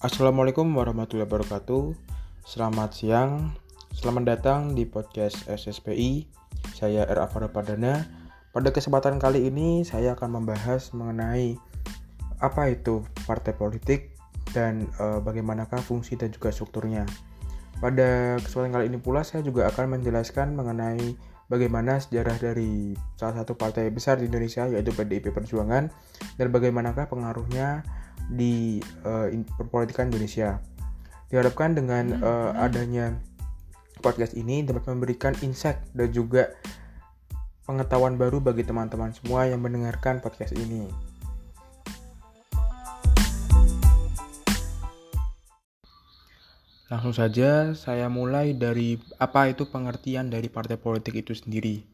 Assalamualaikum warahmatullahi wabarakatuh. Selamat siang. Selamat datang di podcast SSPI. Saya R. Afara Padana. Pada kesempatan kali ini saya akan membahas mengenai apa itu partai politik dan e, bagaimanakah fungsi dan juga strukturnya. Pada kesempatan kali ini pula saya juga akan menjelaskan mengenai bagaimana sejarah dari salah satu partai besar di Indonesia yaitu PDIP Perjuangan dan bagaimanakah pengaruhnya di uh, perpolitikan Indonesia. Diharapkan dengan uh, adanya podcast ini dapat memberikan insight dan juga pengetahuan baru bagi teman-teman semua yang mendengarkan podcast ini. Langsung saja saya mulai dari apa itu pengertian dari partai politik itu sendiri.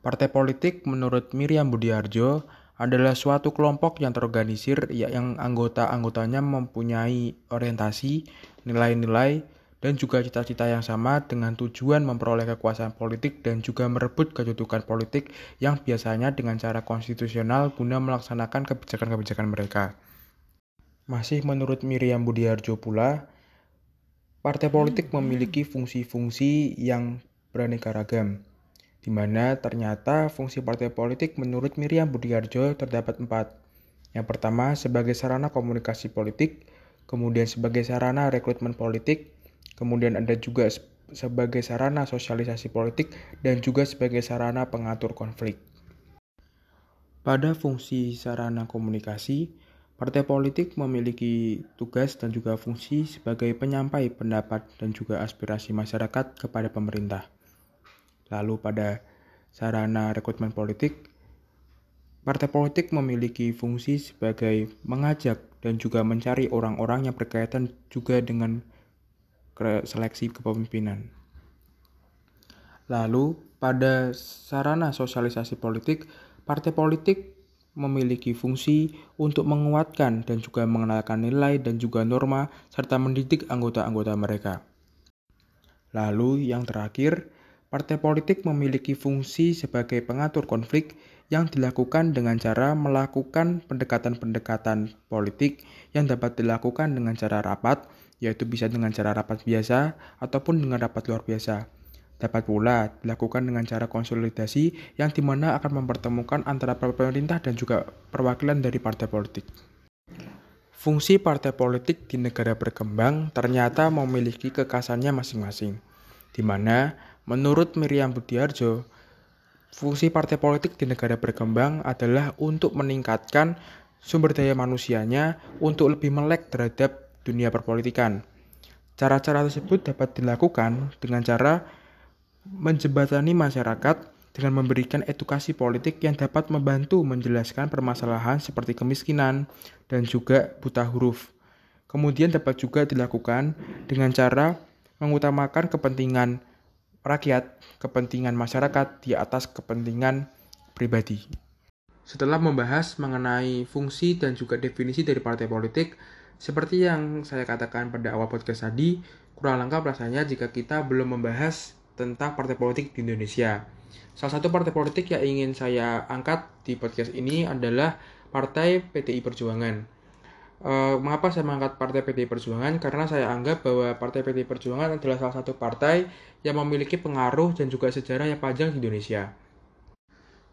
Partai politik menurut Miriam Budiarjo adalah suatu kelompok yang terorganisir ya, yang anggota-anggotanya mempunyai orientasi, nilai-nilai, dan juga cita-cita yang sama dengan tujuan memperoleh kekuasaan politik dan juga merebut kedudukan politik yang biasanya dengan cara konstitusional guna melaksanakan kebijakan-kebijakan mereka. Masih menurut Miriam Budiarjo pula, partai politik memiliki fungsi-fungsi yang beraneka ragam di mana ternyata fungsi partai politik menurut Miriam Budiarjo terdapat empat. Yang pertama sebagai sarana komunikasi politik, kemudian sebagai sarana rekrutmen politik, kemudian ada juga sebagai sarana sosialisasi politik, dan juga sebagai sarana pengatur konflik. Pada fungsi sarana komunikasi, partai politik memiliki tugas dan juga fungsi sebagai penyampai pendapat dan juga aspirasi masyarakat kepada pemerintah. Lalu pada sarana rekrutmen politik, partai politik memiliki fungsi sebagai mengajak dan juga mencari orang-orang yang berkaitan juga dengan seleksi kepemimpinan. Lalu, pada sarana sosialisasi politik, partai politik memiliki fungsi untuk menguatkan dan juga mengenalkan nilai dan juga norma serta mendidik anggota-anggota mereka. Lalu yang terakhir, Partai politik memiliki fungsi sebagai pengatur konflik yang dilakukan dengan cara melakukan pendekatan-pendekatan politik yang dapat dilakukan dengan cara rapat, yaitu bisa dengan cara rapat biasa ataupun dengan rapat luar biasa. Dapat pula dilakukan dengan cara konsolidasi yang di mana akan mempertemukan antara pemerintah dan juga perwakilan dari partai politik. Fungsi partai politik di negara berkembang ternyata memiliki kekasannya masing-masing, di mana Menurut Miriam Budiarjo, fungsi partai politik di negara berkembang adalah untuk meningkatkan sumber daya manusianya untuk lebih melek terhadap dunia perpolitikan. Cara-cara tersebut dapat dilakukan dengan cara menjembatani masyarakat dengan memberikan edukasi politik yang dapat membantu menjelaskan permasalahan seperti kemiskinan dan juga buta huruf. Kemudian dapat juga dilakukan dengan cara mengutamakan kepentingan rakyat, kepentingan masyarakat di atas kepentingan pribadi. Setelah membahas mengenai fungsi dan juga definisi dari partai politik, seperti yang saya katakan pada awal podcast tadi, kurang lengkap rasanya jika kita belum membahas tentang partai politik di Indonesia. Salah satu partai politik yang ingin saya angkat di podcast ini adalah Partai PTI Perjuangan. Uh, mengapa saya mengangkat Partai PDI Perjuangan? Karena saya anggap bahwa Partai PDI Perjuangan adalah salah satu partai yang memiliki pengaruh dan juga sejarah yang panjang di Indonesia.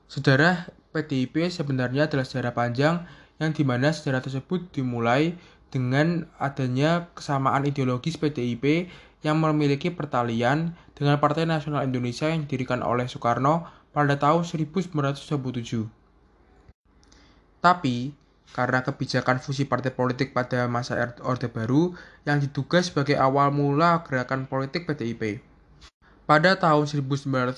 Sejarah PDIP sebenarnya adalah sejarah panjang yang di mana sejarah tersebut dimulai dengan adanya kesamaan ideologis PDIP yang memiliki pertalian dengan Partai Nasional Indonesia yang didirikan oleh Soekarno pada tahun 1927. Tapi, karena kebijakan fusi partai politik pada masa Orde Baru yang diduga sebagai awal mula gerakan politik PDIP. Pada tahun 1970,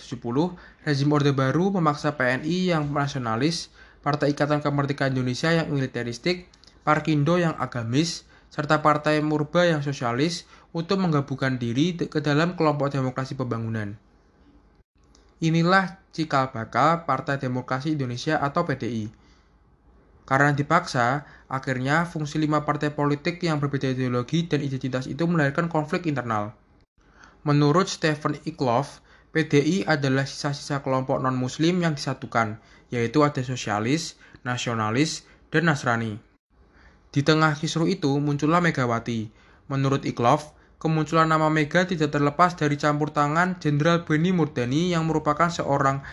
rezim Orde Baru memaksa PNI yang nasionalis, Partai Ikatan Kemerdekaan Indonesia yang militeristik, Parkindo yang agamis, serta Partai Murba yang sosialis untuk menggabungkan diri ke dalam kelompok demokrasi pembangunan. Inilah cikal bakal Partai Demokrasi Indonesia atau PDI karena dipaksa, akhirnya fungsi lima partai politik yang berbeda ideologi dan identitas itu melahirkan konflik internal. Menurut Stephen Ikloff, PDI adalah sisa-sisa kelompok non-muslim yang disatukan, yaitu ada sosialis, nasionalis, dan Nasrani. Di tengah kisruh itu muncullah Megawati. Menurut Iklov, kemunculan nama Mega tidak terlepas dari campur tangan Jenderal Beni Murdani yang merupakan seorang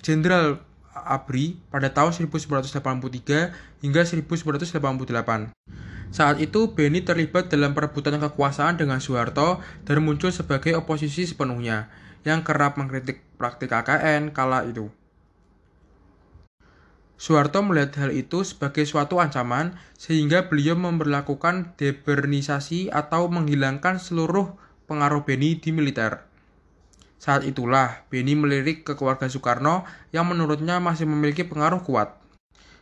Jenderal ABRI pada tahun 1983 hingga 1988. Saat itu, Beni terlibat dalam perebutan kekuasaan dengan Soeharto dan muncul sebagai oposisi sepenuhnya, yang kerap mengkritik praktik KKN kala itu. Soeharto melihat hal itu sebagai suatu ancaman sehingga beliau memperlakukan debernisasi atau menghilangkan seluruh pengaruh Beni di militer. Saat itulah Beni melirik ke keluarga Soekarno yang menurutnya masih memiliki pengaruh kuat.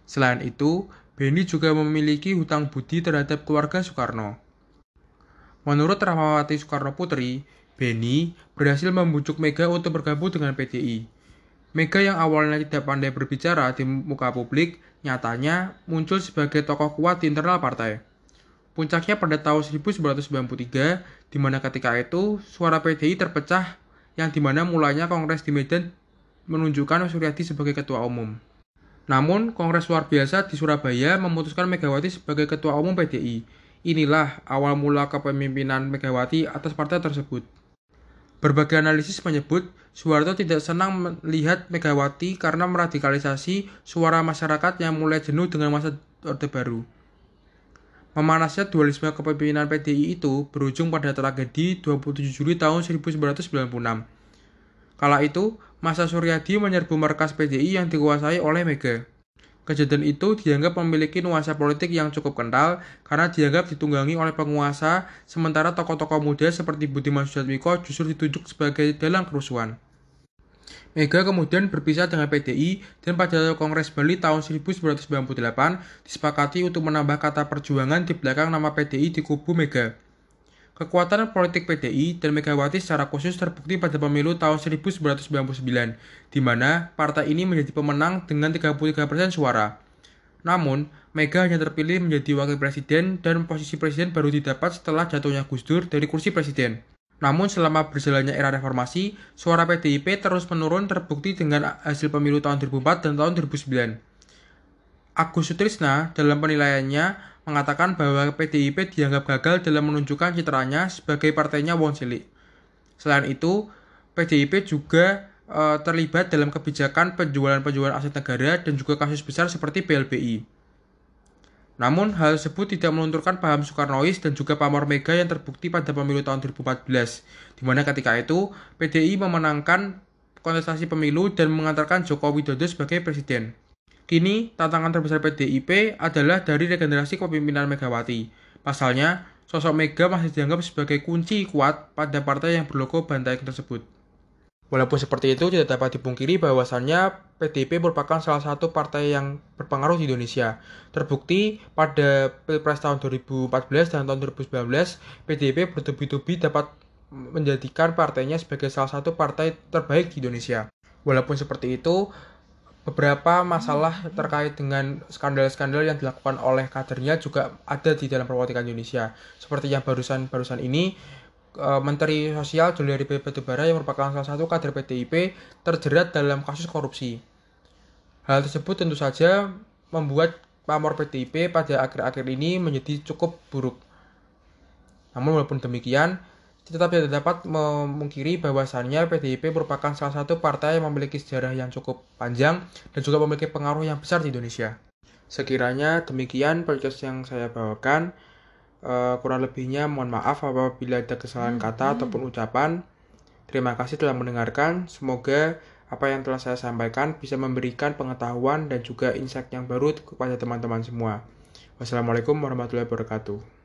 Selain itu, Beni juga memiliki hutang budi terhadap keluarga Soekarno. Menurut Rahmawati Soekarno Putri, Beni berhasil membujuk Mega untuk bergabung dengan PDI. Mega yang awalnya tidak pandai berbicara di muka publik, nyatanya muncul sebagai tokoh kuat di internal partai. Puncaknya pada tahun 1993, di mana ketika itu suara PDI terpecah yang di mana mulanya Kongres di Medan menunjukkan Suryadi sebagai ketua umum. Namun, Kongres luar biasa di Surabaya memutuskan Megawati sebagai ketua umum PDI. Inilah awal mula kepemimpinan Megawati atas partai tersebut. Berbagai analisis menyebut Soeharto tidak senang melihat Megawati karena meradikalisasi suara masyarakat yang mulai jenuh dengan masa Orde Baru. Memanasnya dualisme kepemimpinan PDI itu berujung pada tragedi 27 Juli tahun 1996. Kala itu, masa Suryadi menyerbu markas PDI yang dikuasai oleh Mega. Kejadian itu dianggap memiliki nuansa politik yang cukup kental karena dianggap ditunggangi oleh penguasa, sementara tokoh-tokoh muda seperti Budiman Sujatmiko justru ditunjuk sebagai dalang kerusuhan. Mega kemudian berpisah dengan PDI dan pada Kongres Bali tahun 1998 disepakati untuk menambah kata perjuangan di belakang nama PDI di kubu Mega. Kekuatan politik PDI dan Megawati secara khusus terbukti pada pemilu tahun 1999, di mana partai ini menjadi pemenang dengan 33% suara. Namun, Mega hanya terpilih menjadi wakil presiden dan posisi presiden baru didapat setelah jatuhnya Gus Dur dari kursi presiden. Namun selama berjalannya era reformasi, suara PDIP terus menurun terbukti dengan hasil pemilu tahun 2004 dan tahun 2009. Agus Sutrisna dalam penilaiannya mengatakan bahwa PDIP dianggap gagal dalam menunjukkan citranya sebagai partainya wong cilik. Selain itu, PDIP juga e, terlibat dalam kebijakan penjualan-penjualan aset negara dan juga kasus besar seperti BLBI. Namun, hal tersebut tidak melunturkan paham Soekarnois dan juga pamor Mega yang terbukti pada pemilu tahun 2014, di mana ketika itu PDI memenangkan kontestasi pemilu dan mengantarkan Joko Widodo sebagai presiden. Kini, tantangan terbesar PDIP adalah dari regenerasi kepemimpinan Megawati. Pasalnya, sosok Mega masih dianggap sebagai kunci kuat pada partai yang berlogo banteng tersebut. Walaupun seperti itu, tidak dapat dipungkiri bahwasannya PDIP merupakan salah satu partai yang berpengaruh di Indonesia. Terbukti pada Pilpres tahun 2014 dan tahun 2019, PDIP bertubi-tubi dapat menjadikan partainya sebagai salah satu partai terbaik di Indonesia. Walaupun seperti itu, beberapa masalah terkait dengan skandal-skandal yang dilakukan oleh kadernya juga ada di dalam perpolitikan Indonesia. Seperti yang barusan-barusan ini, Menteri Sosial Juliari B. Batubara yang merupakan salah satu kader PDIP terjerat dalam kasus korupsi. Hal tersebut tentu saja membuat pamor PDIP pada akhir-akhir ini menjadi cukup buruk. Namun walaupun demikian, tetap tidak dapat memungkiri bahwasannya PDIP merupakan salah satu partai yang memiliki sejarah yang cukup panjang dan juga memiliki pengaruh yang besar di Indonesia. Sekiranya demikian podcast yang saya bawakan. Uh, kurang lebihnya mohon maaf apabila ada kesalahan kata ataupun ucapan. Terima kasih telah mendengarkan. Semoga apa yang telah saya sampaikan bisa memberikan pengetahuan dan juga insight yang baru kepada teman-teman semua. Wassalamualaikum warahmatullahi wabarakatuh.